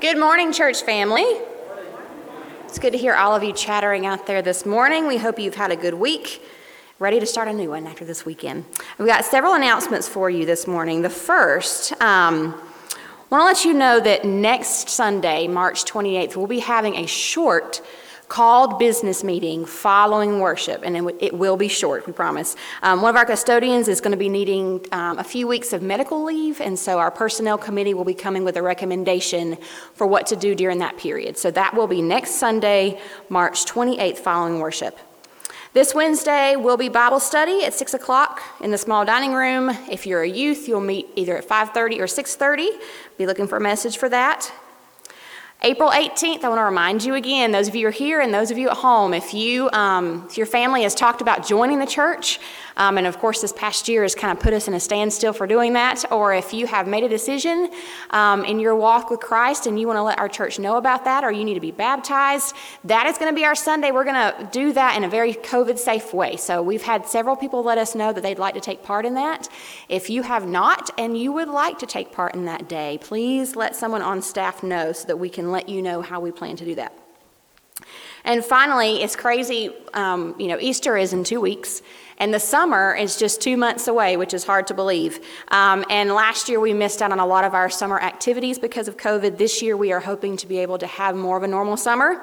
Good morning, church family. It's good to hear all of you chattering out there this morning. We hope you've had a good week, ready to start a new one after this weekend. We've got several announcements for you this morning. The first, um, I want to let you know that next Sunday, March 28th, we'll be having a short called business meeting following worship, and it will be short, we promise. Um, one of our custodians is going to be needing um, a few weeks of medical leave, and so our personnel committee will be coming with a recommendation for what to do during that period. So that will be next Sunday, March 28th, following worship. This Wednesday will be Bible study at 6 o'clock in the small dining room. If you're a youth, you'll meet either at 5.30 or 6.30. Be looking for a message for that. April 18th, I want to remind you again, those of you who are here and those of you at home, if you, um, if your family has talked about joining the church, um, and of course, this past year has kind of put us in a standstill for doing that. Or if you have made a decision um, in your walk with Christ and you want to let our church know about that, or you need to be baptized, that is going to be our Sunday. We're going to do that in a very COVID safe way. So we've had several people let us know that they'd like to take part in that. If you have not and you would like to take part in that day, please let someone on staff know so that we can let you know how we plan to do that. And finally, it's crazy, um, you know, Easter is in two weeks. And the summer is just two months away, which is hard to believe. Um, and last year we missed out on a lot of our summer activities because of COVID. This year we are hoping to be able to have more of a normal summer.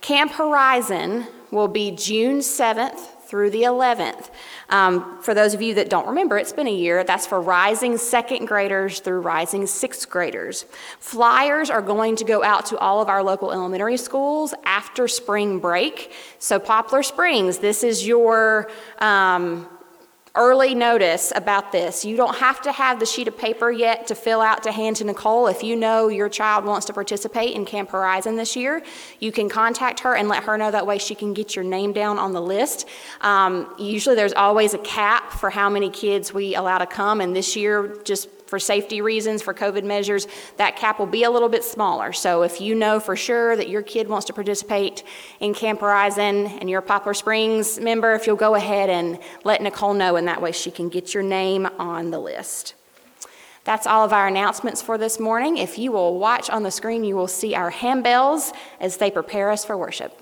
Camp Horizon will be June 7th through the 11th. Um, for those of you that don't remember, it's been a year. That's for rising second graders through rising sixth graders. Flyers are going to go out to all of our local elementary schools after spring break. So, Poplar Springs, this is your. Um, early notice about this. You don't have to have the sheet of paper yet to fill out to hand to Nicole. If you know your child wants to participate in Camp Horizon this year, you can contact her and let her know that way she can get your name down on the list. Um, usually there's always a cap for how many kids we allow to come, and this year, just for safety reasons, for COVID measures, that cap will be a little bit smaller. So if you know for sure that your kid wants to participate in Camp Horizon and you're a Poplar Springs member, if you'll go ahead and let Nicole know, and that way she can get your name on the list. That's all of our announcements for this morning. If you will watch on the screen, you will see our handbells as they prepare us for worship.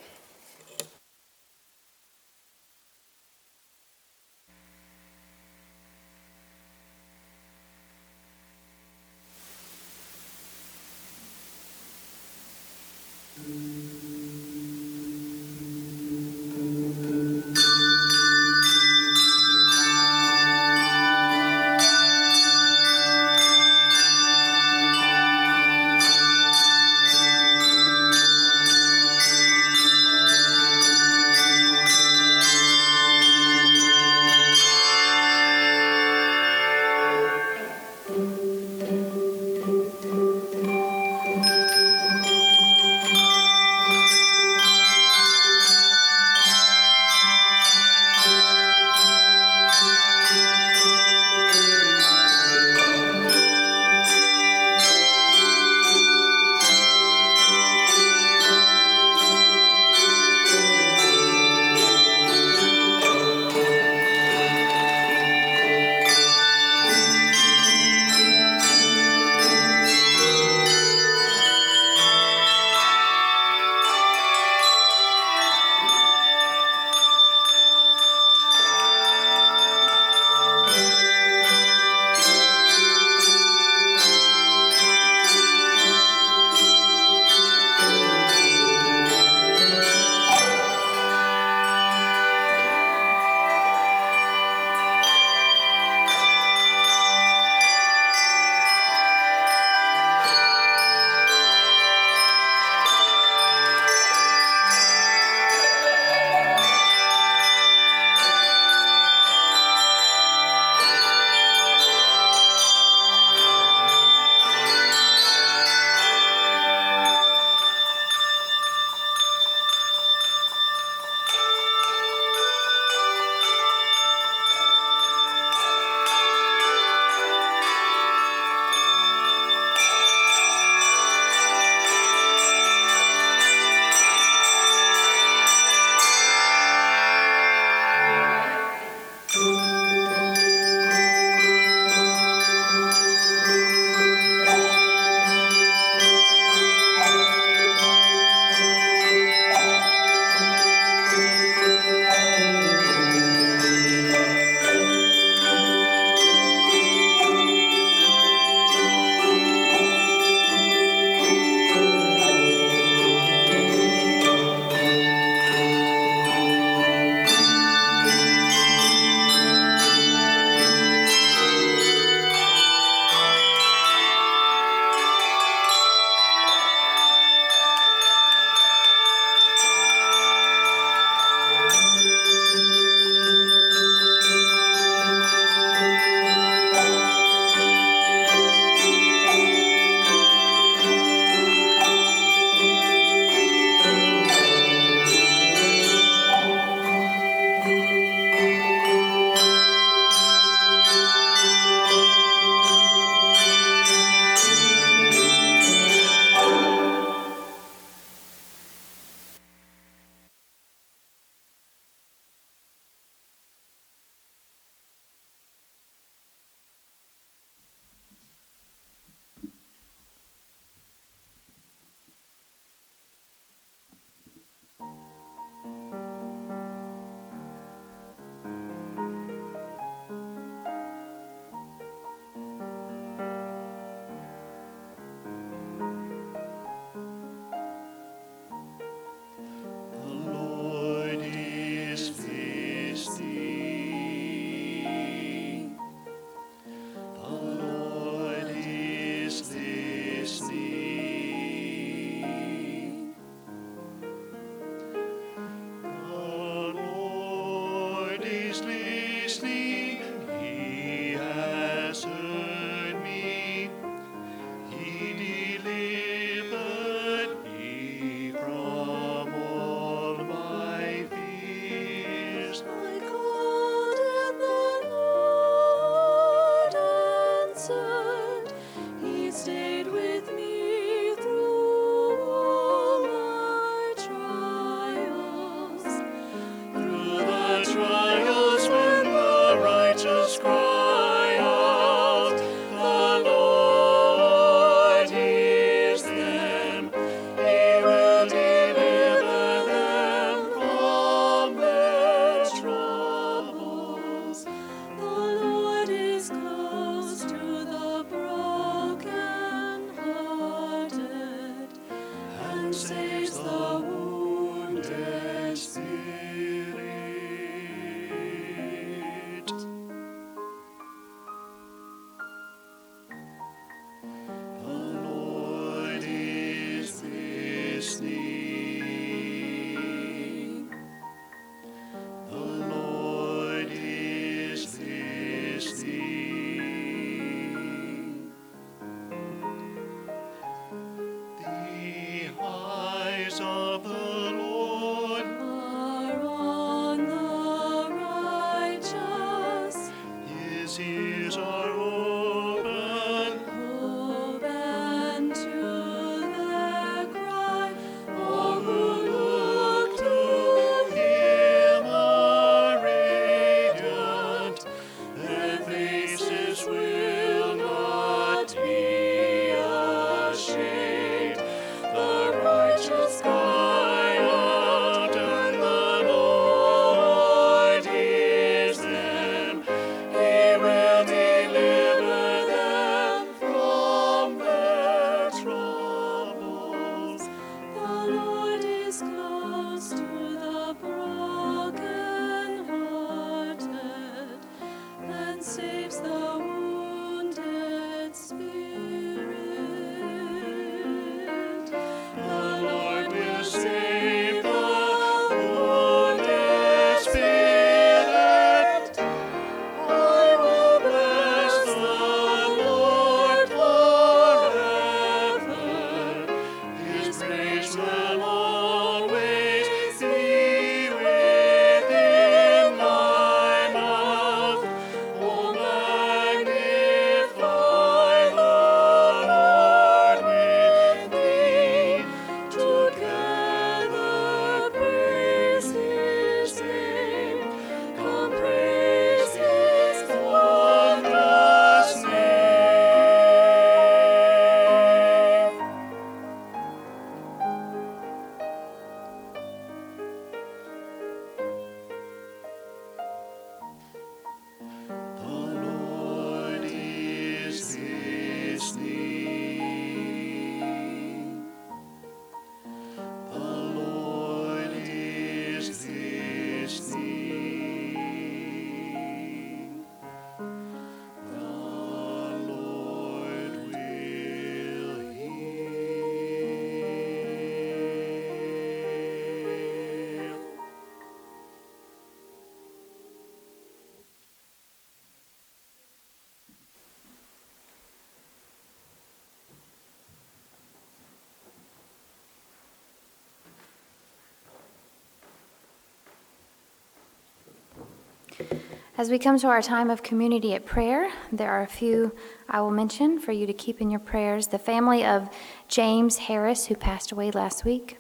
As we come to our time of community at prayer, there are a few I will mention for you to keep in your prayers. The family of James Harris, who passed away last week.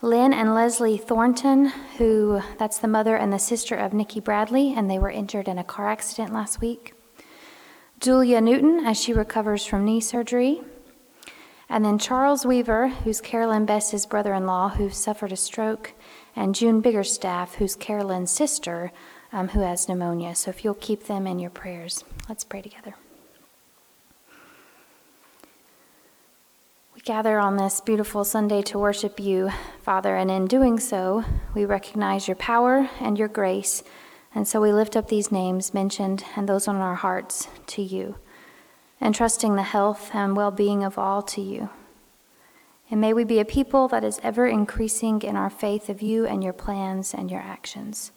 Lynn and Leslie Thornton, who that's the mother and the sister of Nikki Bradley, and they were injured in a car accident last week. Julia Newton, as she recovers from knee surgery. And then Charles Weaver, who's Carolyn Best's brother in law, who suffered a stroke, and June Biggerstaff, who's Carolyn's sister, um, who has pneumonia. So if you'll keep them in your prayers, let's pray together. We gather on this beautiful Sunday to worship you, Father, and in doing so, we recognize your power and your grace. And so we lift up these names mentioned and those on our hearts to you, entrusting the health and well being of all to you. And may we be a people that is ever increasing in our faith of you and your plans and your actions.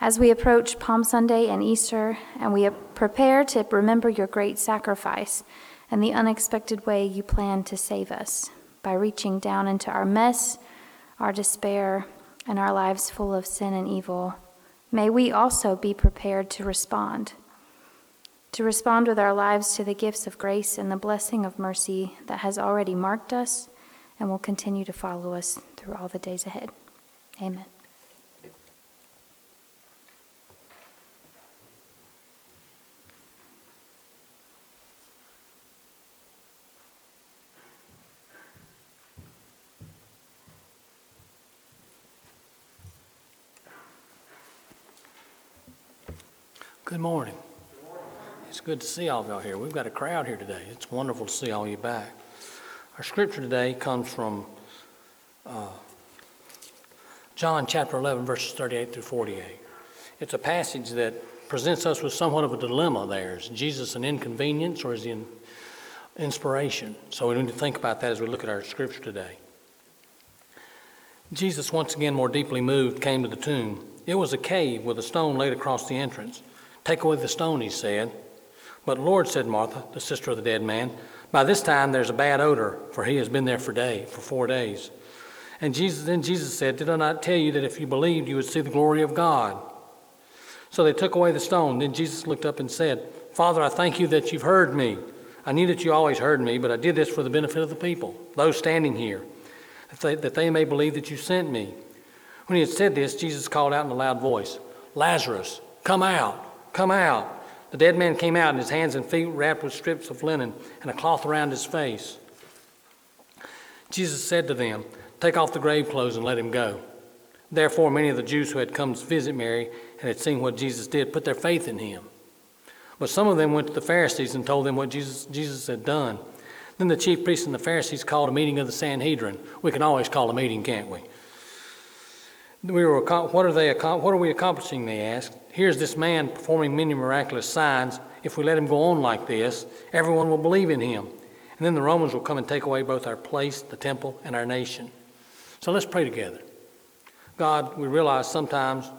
As we approach Palm Sunday and Easter, and we prepare to remember your great sacrifice and the unexpected way you plan to save us by reaching down into our mess, our despair, and our lives full of sin and evil, may we also be prepared to respond. To respond with our lives to the gifts of grace and the blessing of mercy that has already marked us and will continue to follow us through all the days ahead. Amen. Good morning. It's good to see all of y'all here. We've got a crowd here today. It's wonderful to see all you back. Our scripture today comes from uh, John chapter 11, verses 38 through 48. It's a passage that presents us with somewhat of a dilemma there. Is Jesus an inconvenience or is he an inspiration? So we need to think about that as we look at our scripture today. Jesus, once again more deeply moved, came to the tomb. It was a cave with a stone laid across the entrance. Take away the stone, he said. But Lord, said Martha, the sister of the dead man, by this time there's a bad odor, for he has been there for day, for four days. And Jesus then Jesus said, Did I not tell you that if you believed you would see the glory of God? So they took away the stone. Then Jesus looked up and said, Father, I thank you that you've heard me. I knew that you always heard me, but I did this for the benefit of the people, those standing here, that they, that they may believe that you sent me. When he had said this, Jesus called out in a loud voice, Lazarus, come out, come out. The dead man came out, and his hands and feet were wrapped with strips of linen and a cloth around his face. Jesus said to them, Take off the grave clothes and let him go. Therefore, many of the Jews who had come to visit Mary and had seen what Jesus did put their faith in him. But some of them went to the Pharisees and told them what Jesus, Jesus had done. Then the chief priests and the Pharisees called a meeting of the Sanhedrin. We can always call a meeting, can't we? We were, what, are they, what are we accomplishing, they asked. Here's this man performing many miraculous signs. If we let him go on like this, everyone will believe in him. And then the Romans will come and take away both our place, the temple, and our nation. So let's pray together. God, we realize sometimes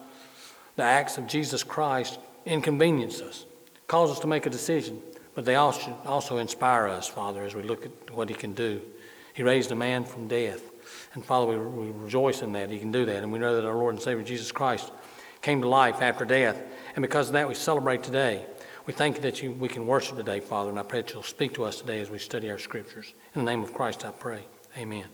the acts of Jesus Christ inconvenience us, cause us to make a decision, but they also, also inspire us, Father, as we look at what He can do. He raised a man from death. And Father, we, we rejoice in that He can do that. And we know that our Lord and Savior Jesus Christ came to life after death. And because of that, we celebrate today. We thank you that you, we can worship today, Father, and I pray that you'll speak to us today as we study our scriptures. In the name of Christ, I pray. Amen.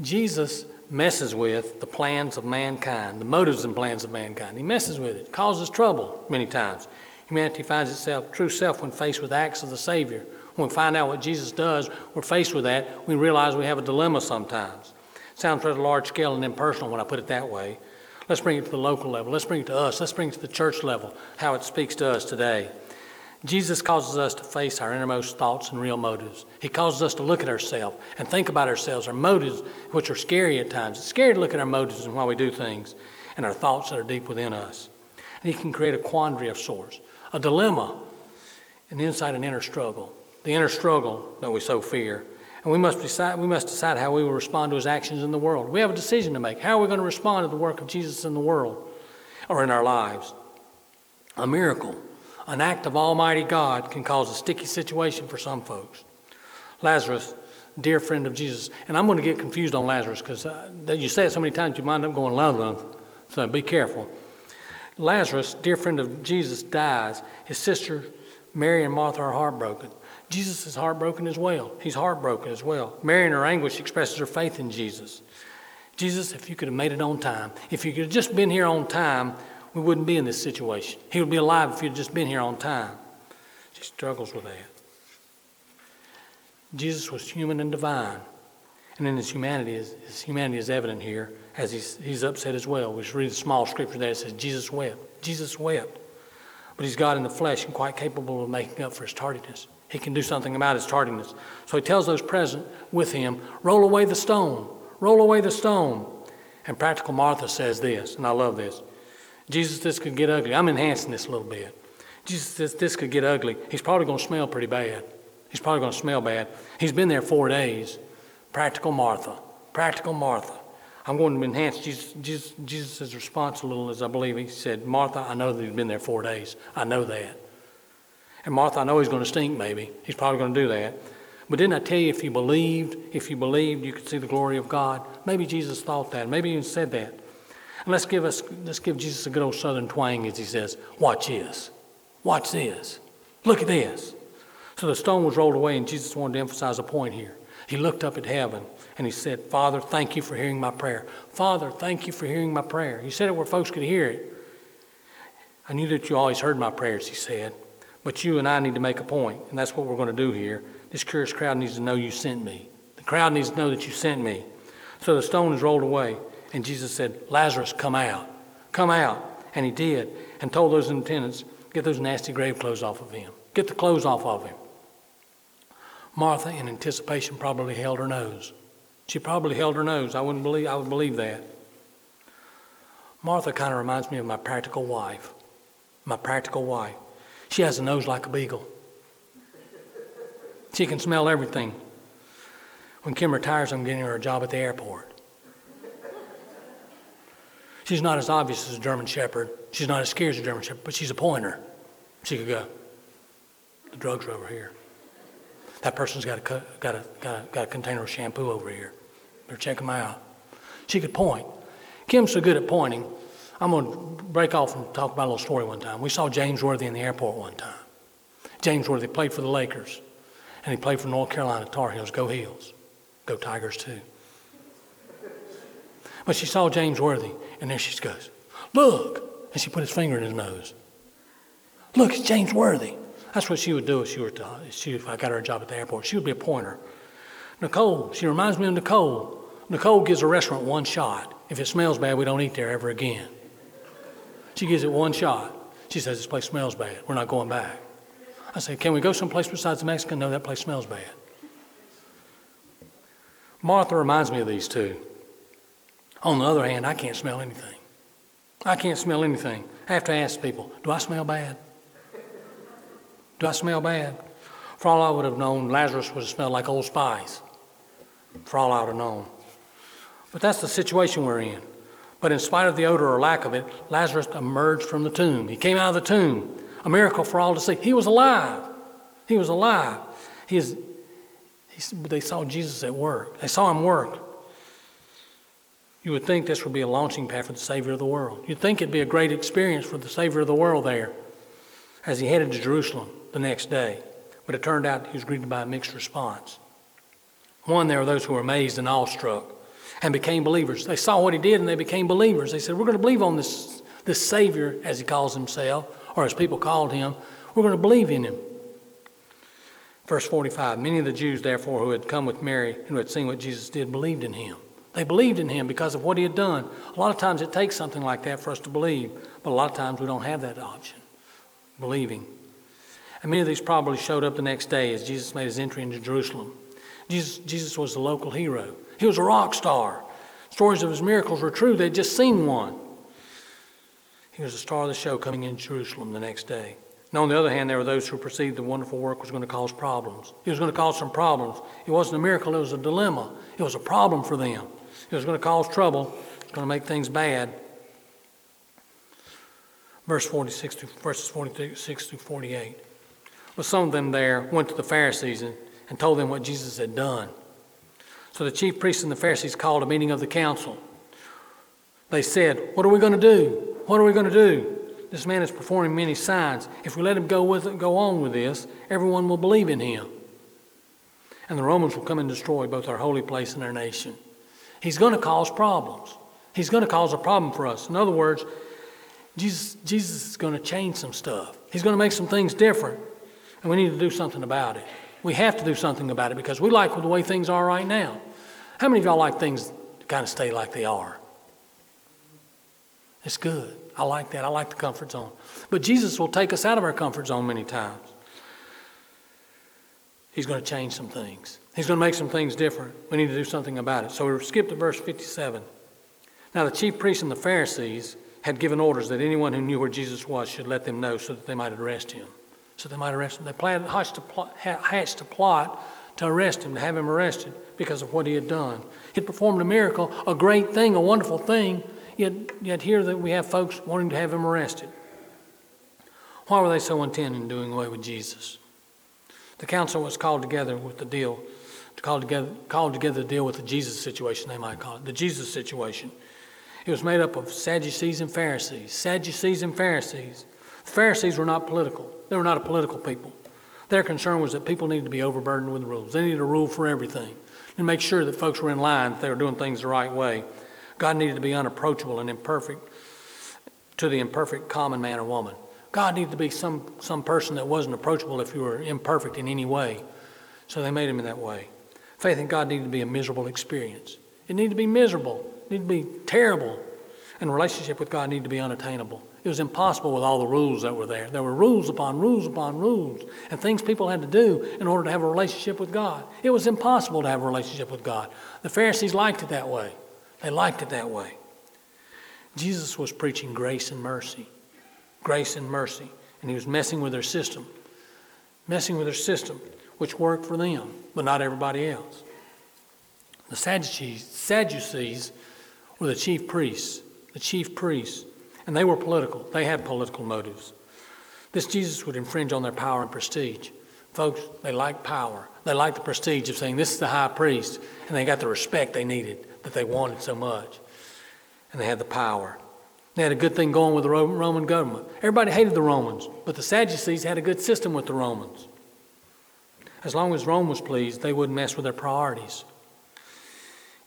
Jesus messes with the plans of mankind, the motives and plans of mankind. He messes with it, causes trouble many times. Humanity finds itself true self when faced with acts of the Savior. When we find out what Jesus does, we're faced with that. We realize we have a dilemma sometimes. Sounds rather large scale and impersonal when I put it that way. Let's bring it to the local level. Let's bring it to us. Let's bring it to the church level, how it speaks to us today. Jesus causes us to face our innermost thoughts and real motives. He causes us to look at ourselves and think about ourselves, our motives, which are scary at times. It's scary to look at our motives and why we do things, and our thoughts that are deep within us. And He can create a quandary of sorts, a dilemma, an inside and inner struggle. The inner struggle that we so fear. And we must, decide, we must decide how we will respond to His actions in the world. We have a decision to make. How are we going to respond to the work of Jesus in the world or in our lives? A miracle an act of Almighty God can cause a sticky situation for some folks. Lazarus, dear friend of Jesus, and I'm going to get confused on Lazarus because uh, you say it so many times you wind up going Lazarus, so be careful. Lazarus, dear friend of Jesus, dies. His sister Mary and Martha are heartbroken. Jesus is heartbroken as well. He's heartbroken as well. Mary, in her anguish, expresses her faith in Jesus. Jesus, if you could have made it on time, if you could have just been here on time, we wouldn't be in this situation. He would be alive if you'd just been here on time. She struggles with that. Jesus was human and divine. And in his humanity, his humanity is evident here as he's, he's upset as well. We just read a small scripture there that says, Jesus wept. Jesus wept. But he's God in the flesh and quite capable of making up for his tardiness. He can do something about his tardiness. So he tells those present with him, Roll away the stone. Roll away the stone. And practical Martha says this, and I love this. Jesus, this could get ugly. I'm enhancing this a little bit. Jesus, this, this could get ugly. He's probably going to smell pretty bad. He's probably going to smell bad. He's been there four days. Practical Martha. Practical Martha. I'm going to enhance Jesus, Jesus, Jesus' response a little as I believe he said, Martha, I know that he's been there four days. I know that. And Martha, I know he's going to stink maybe. He's probably going to do that. But didn't I tell you if you believed, if you believed, you could see the glory of God? Maybe Jesus thought that. Maybe he said that. And let's give us let's give Jesus a good old southern twang as he says, Watch this. Watch this. Look at this. So the stone was rolled away, and Jesus wanted to emphasize a point here. He looked up at heaven and he said, Father, thank you for hearing my prayer. Father, thank you for hearing my prayer. He said it where folks could hear it. I knew that you always heard my prayers, he said. But you and I need to make a point, and that's what we're going to do here. This curious crowd needs to know you sent me. The crowd needs to know that you sent me. So the stone is rolled away. And Jesus said, Lazarus, come out. Come out. And he did, and told those attendants, get those nasty grave clothes off of him. Get the clothes off of him. Martha, in anticipation, probably held her nose. She probably held her nose. I wouldn't believe I would believe that. Martha kind of reminds me of my practical wife. My practical wife. She has a nose like a beagle. She can smell everything. When Kim retires, I'm getting her a job at the airport. She's not as obvious as a German Shepherd. She's not as scary as a German Shepherd, but she's a pointer. She could go. The drugs are over here. That person's got a, got a, got a, got a container of shampoo over here. Better check them out. She could point. Kim's so good at pointing. I'm going to break off and talk about a little story one time. We saw James Worthy in the airport one time. James Worthy played for the Lakers, and he played for North Carolina Tar Heels. Go Heels. Go Tigers, too. But she saw James Worthy, and there she goes, Look! And she put his finger in his nose. Look, it's James Worthy. That's what she would do if she were to, she, if I got her a job at the airport. She would be a pointer. Nicole, she reminds me of Nicole. Nicole gives a restaurant one shot. If it smells bad, we don't eat there ever again. She gives it one shot. She says, This place smells bad. We're not going back. I say, Can we go someplace besides the Mexican? No, that place smells bad. Martha reminds me of these two. On the other hand, I can't smell anything. I can't smell anything. I have to ask people, Do I smell bad? Do I smell bad? For all I would have known, Lazarus would have smelled like Old Spice. For all I would have known. But that's the situation we're in. But in spite of the odor or lack of it, Lazarus emerged from the tomb. He came out of the tomb. A miracle for all to see. He was alive. He was alive. He is, he, they saw Jesus at work. They saw him work. You would think this would be a launching pad for the Savior of the world. You'd think it'd be a great experience for the Savior of the world there as he headed to Jerusalem the next day. But it turned out he was greeted by a mixed response. One, there were those who were amazed and awestruck and became believers. They saw what he did and they became believers. They said, We're going to believe on this, this Savior, as he calls himself, or as people called him. We're going to believe in him. Verse 45 Many of the Jews, therefore, who had come with Mary and who had seen what Jesus did, believed in him. They believed in him because of what he had done. A lot of times it takes something like that for us to believe, but a lot of times we don't have that option believing. And many of these probably showed up the next day as Jesus made his entry into Jerusalem. Jesus, Jesus was the local hero, he was a rock star. Stories of his miracles were true, they'd just seen one. He was the star of the show coming in Jerusalem the next day. And on the other hand, there were those who perceived the wonderful work was going to cause problems. It was going to cause some problems. It wasn't a miracle, it was a dilemma. It was a problem for them. It was going to cause trouble. It was going to make things bad. Verse 46 to, verses 46 to 48. Well, some of them there went to the Pharisees and, and told them what Jesus had done. So the chief priests and the Pharisees called a meeting of the council. They said, What are we going to do? What are we going to do? This man is performing many signs. If we let him go, with it, go on with this, everyone will believe in him. And the Romans will come and destroy both our holy place and our nation. He's going to cause problems. He's going to cause a problem for us. In other words, Jesus, Jesus is going to change some stuff. He's going to make some things different, and we need to do something about it. We have to do something about it because we like the way things are right now. How many of y'all like things to kind of stay like they are? It's good. I like that. I like the comfort zone. But Jesus will take us out of our comfort zone many times. He's going to change some things. He's going to make some things different. We need to do something about it. So we skip to verse 57. Now, the chief priests and the Pharisees had given orders that anyone who knew where Jesus was should let them know so that they might arrest him. So they might arrest him. They planned, hatched, a plot, hatched a plot to arrest him, to have him arrested because of what he had done. He had performed a miracle, a great thing, a wonderful thing, yet, yet here that we have folks wanting to have him arrested. Why were they so intent in doing away with Jesus? The council was called together with the deal, to call together, called together to deal with the Jesus situation, they might call it, the Jesus situation. It was made up of Sadducees and Pharisees. Sadducees and Pharisees. The Pharisees were not political. They were not a political people. Their concern was that people needed to be overburdened with rules. They needed a rule for everything and make sure that folks were in line, that they were doing things the right way. God needed to be unapproachable and imperfect to the imperfect common man or woman. God needed to be some, some person that wasn't approachable if you were imperfect in any way. So they made him in that way. Faith in God needed to be a miserable experience. It needed to be miserable. It needed to be terrible. And relationship with God needed to be unattainable. It was impossible with all the rules that were there. There were rules upon rules upon rules and things people had to do in order to have a relationship with God. It was impossible to have a relationship with God. The Pharisees liked it that way. They liked it that way. Jesus was preaching grace and mercy. Grace and mercy. And he was messing with their system. Messing with their system, which worked for them, but not everybody else. The Sadducees, Sadducees were the chief priests. The chief priests. And they were political. They had political motives. This Jesus would infringe on their power and prestige. Folks, they liked power. They liked the prestige of saying, This is the high priest. And they got the respect they needed that they wanted so much. And they had the power. They had a good thing going with the Roman government. Everybody hated the Romans, but the Sadducees had a good system with the Romans. As long as Rome was pleased, they wouldn't mess with their priorities.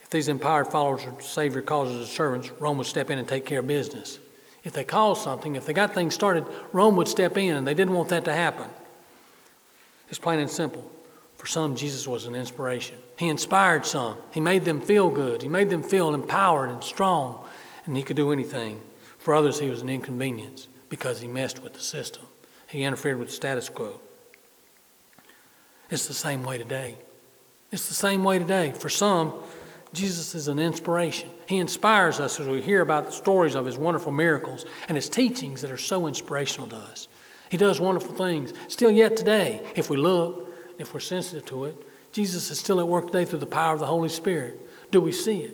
If these empowered followers of Savior causes servants, Rome would step in and take care of business. If they caused something, if they got things started, Rome would step in, and they didn't want that to happen. It's plain and simple. For some, Jesus was an inspiration. He inspired some. He made them feel good. He made them feel empowered and strong, and he could do anything. For others, he was an inconvenience because he messed with the system. He interfered with the status quo. It's the same way today. It's the same way today. For some, Jesus is an inspiration. He inspires us as we hear about the stories of his wonderful miracles and his teachings that are so inspirational to us. He does wonderful things. Still, yet today, if we look, if we're sensitive to it, Jesus is still at work today through the power of the Holy Spirit. Do we see it?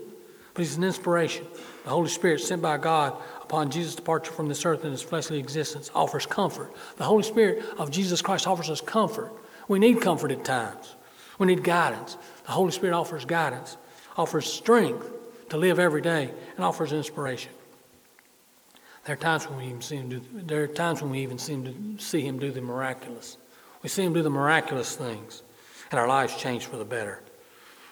But he's an inspiration. The Holy Spirit, sent by God upon Jesus' departure from this earth and his fleshly existence, offers comfort. The Holy Spirit of Jesus Christ offers us comfort. We need comfort at times. We need guidance. The Holy Spirit offers guidance, offers strength to live every day, and offers inspiration. There are times when we even see him do. There are times when we even seem to see him do the miraculous. We see him do the miraculous things, and our lives change for the better.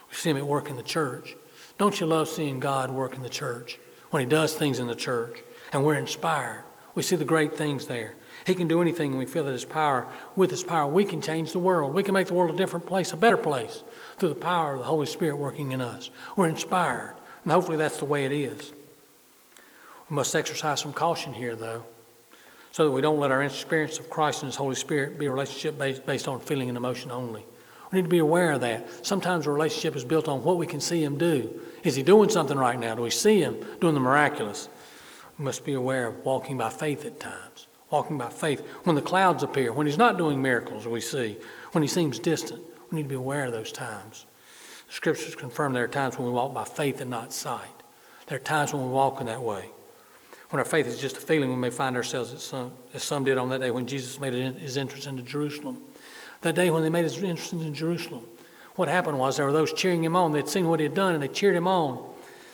We see him at work in the church. Don't you love seeing God work in the church when he does things in the church, and we're inspired? We see the great things there. He can do anything, and we feel that his power, with his power, we can change the world. We can make the world a different place, a better place, through the power of the Holy Spirit working in us. We're inspired, and hopefully that's the way it is. We must exercise some caution here, though, so that we don't let our experience of Christ and His Holy Spirit be a relationship based, based on feeling and emotion only. We need to be aware of that. Sometimes a relationship is built on what we can see Him do. Is He doing something right now? Do we see Him doing the miraculous? We must be aware of walking by faith at times. Walking by faith. When the clouds appear, when He's not doing miracles, we see, when He seems distant, we need to be aware of those times. Scriptures confirm there are times when we walk by faith and not sight. There are times when we walk in that way. When our faith is just a feeling, we may find ourselves as some, as some did on that day when Jesus made his entrance into Jerusalem. That day when they made his entrance into Jerusalem, what happened was there were those cheering him on. They'd seen what he had done and they cheered him on.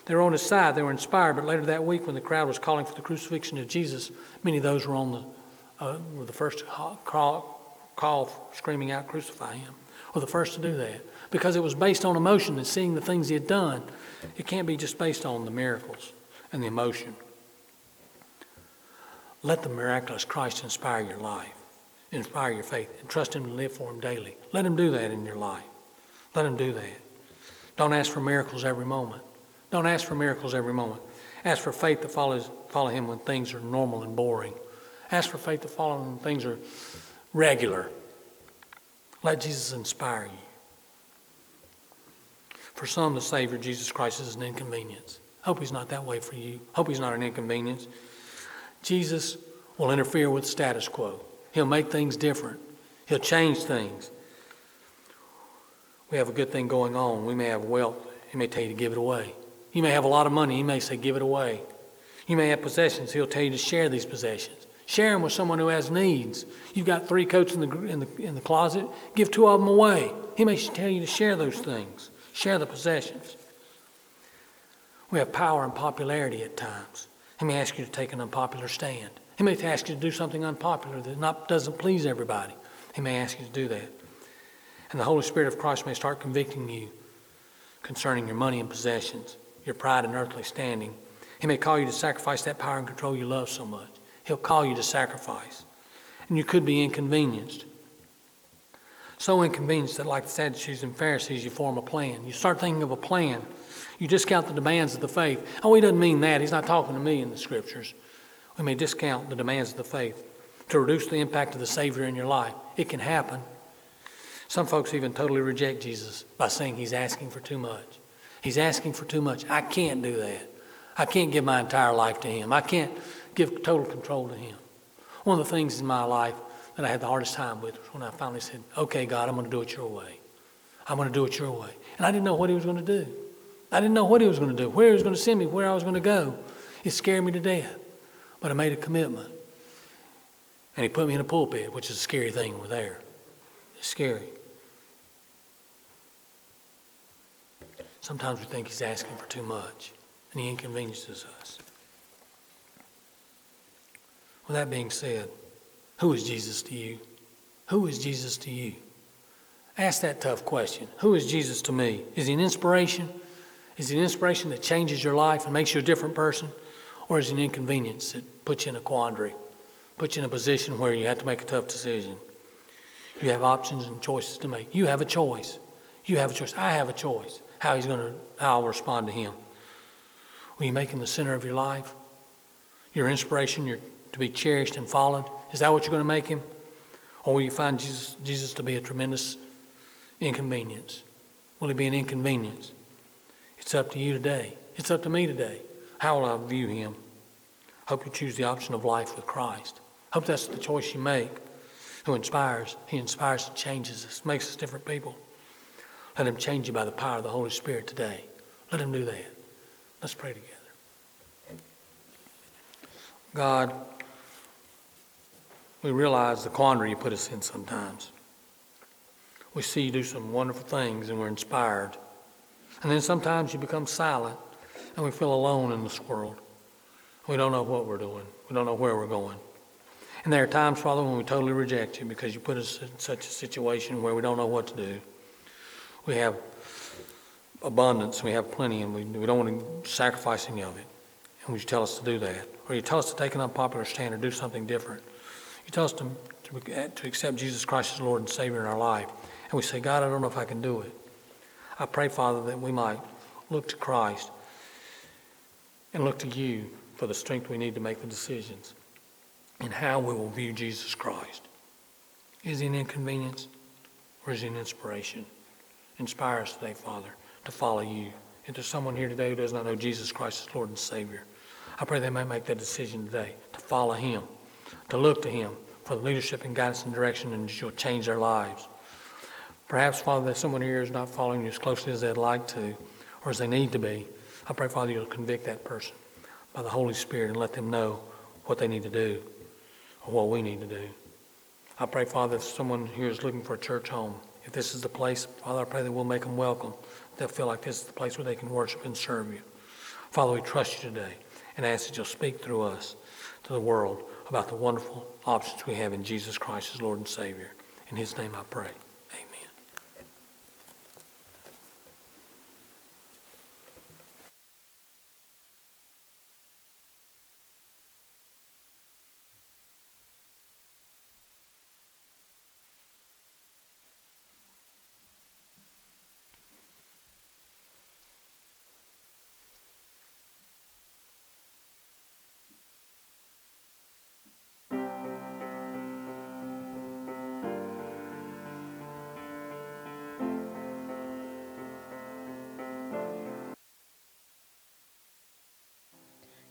They were on his side. They were inspired. But later that week, when the crowd was calling for the crucifixion of Jesus, many of those were on the uh, were the first to call, call, screaming out, "Crucify him!" Were the first to do that because it was based on emotion and seeing the things he had done. It can't be just based on the miracles and the emotion. Let the miraculous Christ inspire your life, inspire your faith, and trust Him to live for Him daily. Let Him do that in your life. Let Him do that. Don't ask for miracles every moment. Don't ask for miracles every moment. Ask for faith to follow, follow Him when things are normal and boring. Ask for faith to follow Him when things are regular. Let Jesus inspire you. For some, the Savior, Jesus Christ, is an inconvenience. Hope He's not that way for you. Hope He's not an inconvenience. Jesus will interfere with status quo. He'll make things different. He'll change things. We have a good thing going on. We may have wealth. He may tell you to give it away. You may have a lot of money. He may say, give it away. You may have possessions. He'll tell you to share these possessions. Share them with someone who has needs. You've got three coats in the, in the, in the closet. Give two of them away. He may tell you to share those things. Share the possessions. We have power and popularity at times. He may ask you to take an unpopular stand. He may ask you to do something unpopular that not, doesn't please everybody. He may ask you to do that. And the Holy Spirit of Christ may start convicting you concerning your money and possessions, your pride and earthly standing. He may call you to sacrifice that power and control you love so much. He'll call you to sacrifice. And you could be inconvenienced. So inconvenienced that, like the Sadducees and Pharisees, you form a plan. You start thinking of a plan you discount the demands of the faith. Oh, he doesn't mean that. He's not talking to me in the scriptures. We may discount the demands of the faith to reduce the impact of the Savior in your life. It can happen. Some folks even totally reject Jesus by saying he's asking for too much. He's asking for too much. I can't do that. I can't give my entire life to him. I can't give total control to him. One of the things in my life that I had the hardest time with was when I finally said, Okay, God, I'm going to do it your way. I'm going to do it your way. And I didn't know what he was going to do. I didn't know what he was going to do, where he was going to send me, where I was going to go. It scared me to death. But I made a commitment. And he put me in a pulpit, which is a scary thing over there. It's scary. Sometimes we think he's asking for too much, and he inconveniences us. With that being said, who is Jesus to you? Who is Jesus to you? Ask that tough question. Who is Jesus to me? Is he an inspiration? Is he an inspiration that changes your life and makes you a different person? Or is he an inconvenience that puts you in a quandary, puts you in a position where you have to make a tough decision? You have options and choices to make. You have a choice. You have a choice. I have a choice. How he's going to, how I'll respond to him. Will you make him the center of your life? Your inspiration, your to be cherished and followed? Is that what you're going to make him? Or will you find Jesus, Jesus to be a tremendous inconvenience? Will he be an inconvenience? It's up to you today. It's up to me today. How will I view him? Hope you choose the option of life with Christ. Hope that's the choice you make. Who inspires? He inspires and changes us, makes us different people. Let him change you by the power of the Holy Spirit today. Let him do that. Let's pray together. God, we realize the quandary you put us in sometimes. We see you do some wonderful things and we're inspired. And then sometimes you become silent and we feel alone in this world. We don't know what we're doing, we don't know where we're going. And there are times, Father, when we totally reject you because you put us in such a situation where we don't know what to do. We have abundance, we have plenty, and we, we don't want to sacrifice any of it. And would you tell us to do that? Or you tell us to take an unpopular stand or do something different? You tell us to, to, to accept Jesus Christ as Lord and Savior in our life. And we say, God, I don't know if I can do it. I pray, Father, that we might look to Christ and look to you for the strength we need to make the decisions and how we will view Jesus Christ. Is he an inconvenience or is he an inspiration? Inspire us today, Father, to follow you. If there's someone here today who does not know Jesus Christ as Lord and Savior, I pray they may make that decision today to follow him, to look to him for the leadership and guidance and direction, and you'll change their lives. Perhaps, Father, that someone here is not following you as closely as they'd like to or as they need to be. I pray, Father, you'll convict that person by the Holy Spirit and let them know what they need to do or what we need to do. I pray, Father, if someone here is looking for a church home, if this is the place, Father, I pray that we'll make them welcome. They'll feel like this is the place where they can worship and serve you. Father, we trust you today and ask that you'll speak through us to the world about the wonderful options we have in Jesus Christ as Lord and Savior. In his name I pray.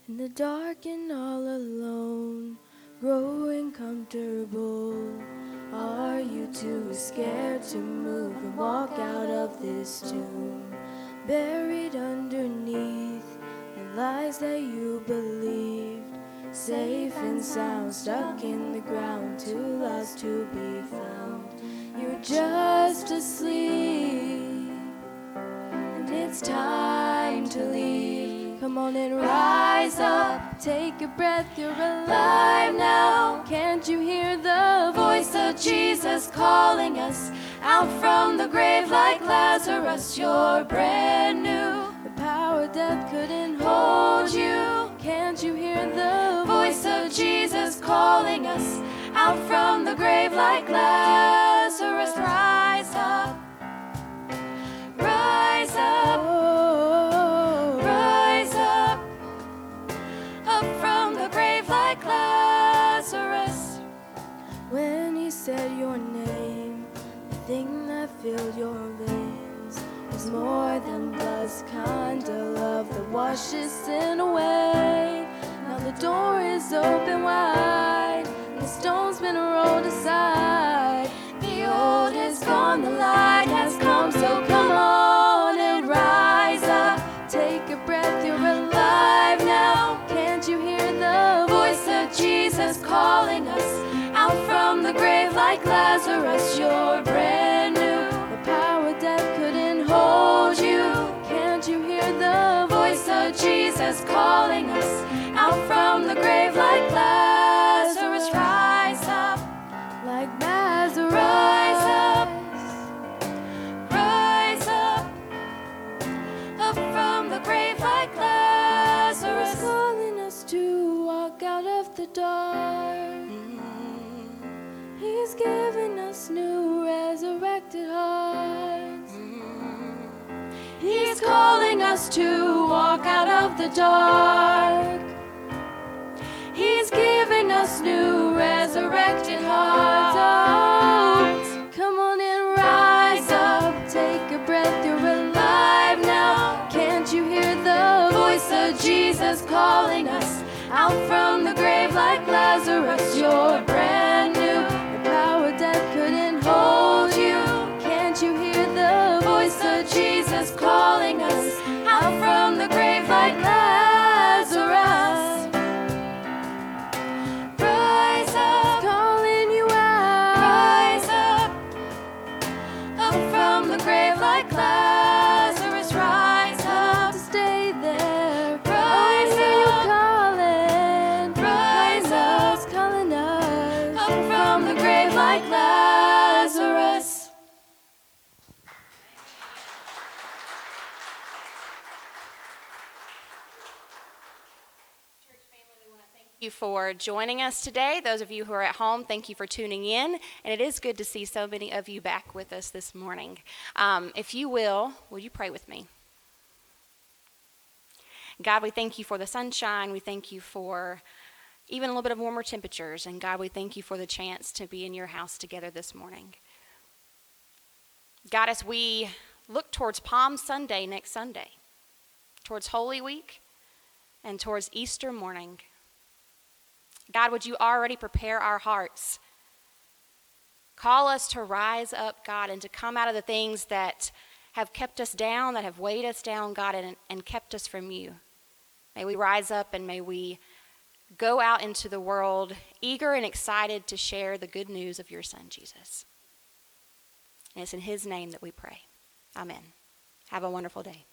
In the dark and all alone, growing comfortable. Are you too scared to move and walk out of this tomb? Buried underneath the lies that you believed. Safe and sound, stuck in the ground, too lost to be found. You're just asleep and it's time to leave. Rise up, take a breath, you're alive now. Can't you hear the voice of Jesus calling us out from the grave like Lazarus? You're brand new. The power of death couldn't hold you. Can't you hear the voice of Jesus calling us out from the grave like Lazarus? Rise up. Said your name, the thing that filled your veins was more than blood's kind of love that washes sin away. Now the door is open wide, and the stone's been rolled aside. The old is gone, the light has come, so come on and rise up. Take a breath, you're alive now. Can't you hear the voice of Jesus calling us the grave like Lazarus? You're brand new. The power death couldn't hold you. Can't you hear the voice of Jesus calling us out from the grave like Lazarus? us. He's calling us to walk out of the dark. He's giving us new resurrected hearts. Oh, come on and rise up, take a breath, you're alive now. Can't you hear the voice of Jesus calling us out from the grave like Lazarus? You're. Calling us for joining us today. Those of you who are at home, thank you for tuning in. And it is good to see so many of you back with us this morning. Um, if you will, will you pray with me? God, we thank you for the sunshine. We thank you for even a little bit of warmer temperatures. And God, we thank you for the chance to be in your house together this morning. God, as we look towards Palm Sunday next Sunday, towards Holy Week, and towards Easter morning, God, would you already prepare our hearts? Call us to rise up, God, and to come out of the things that have kept us down, that have weighed us down, God, and, and kept us from you. May we rise up and may we go out into the world eager and excited to share the good news of your Son, Jesus. And it's in his name that we pray. Amen. Have a wonderful day.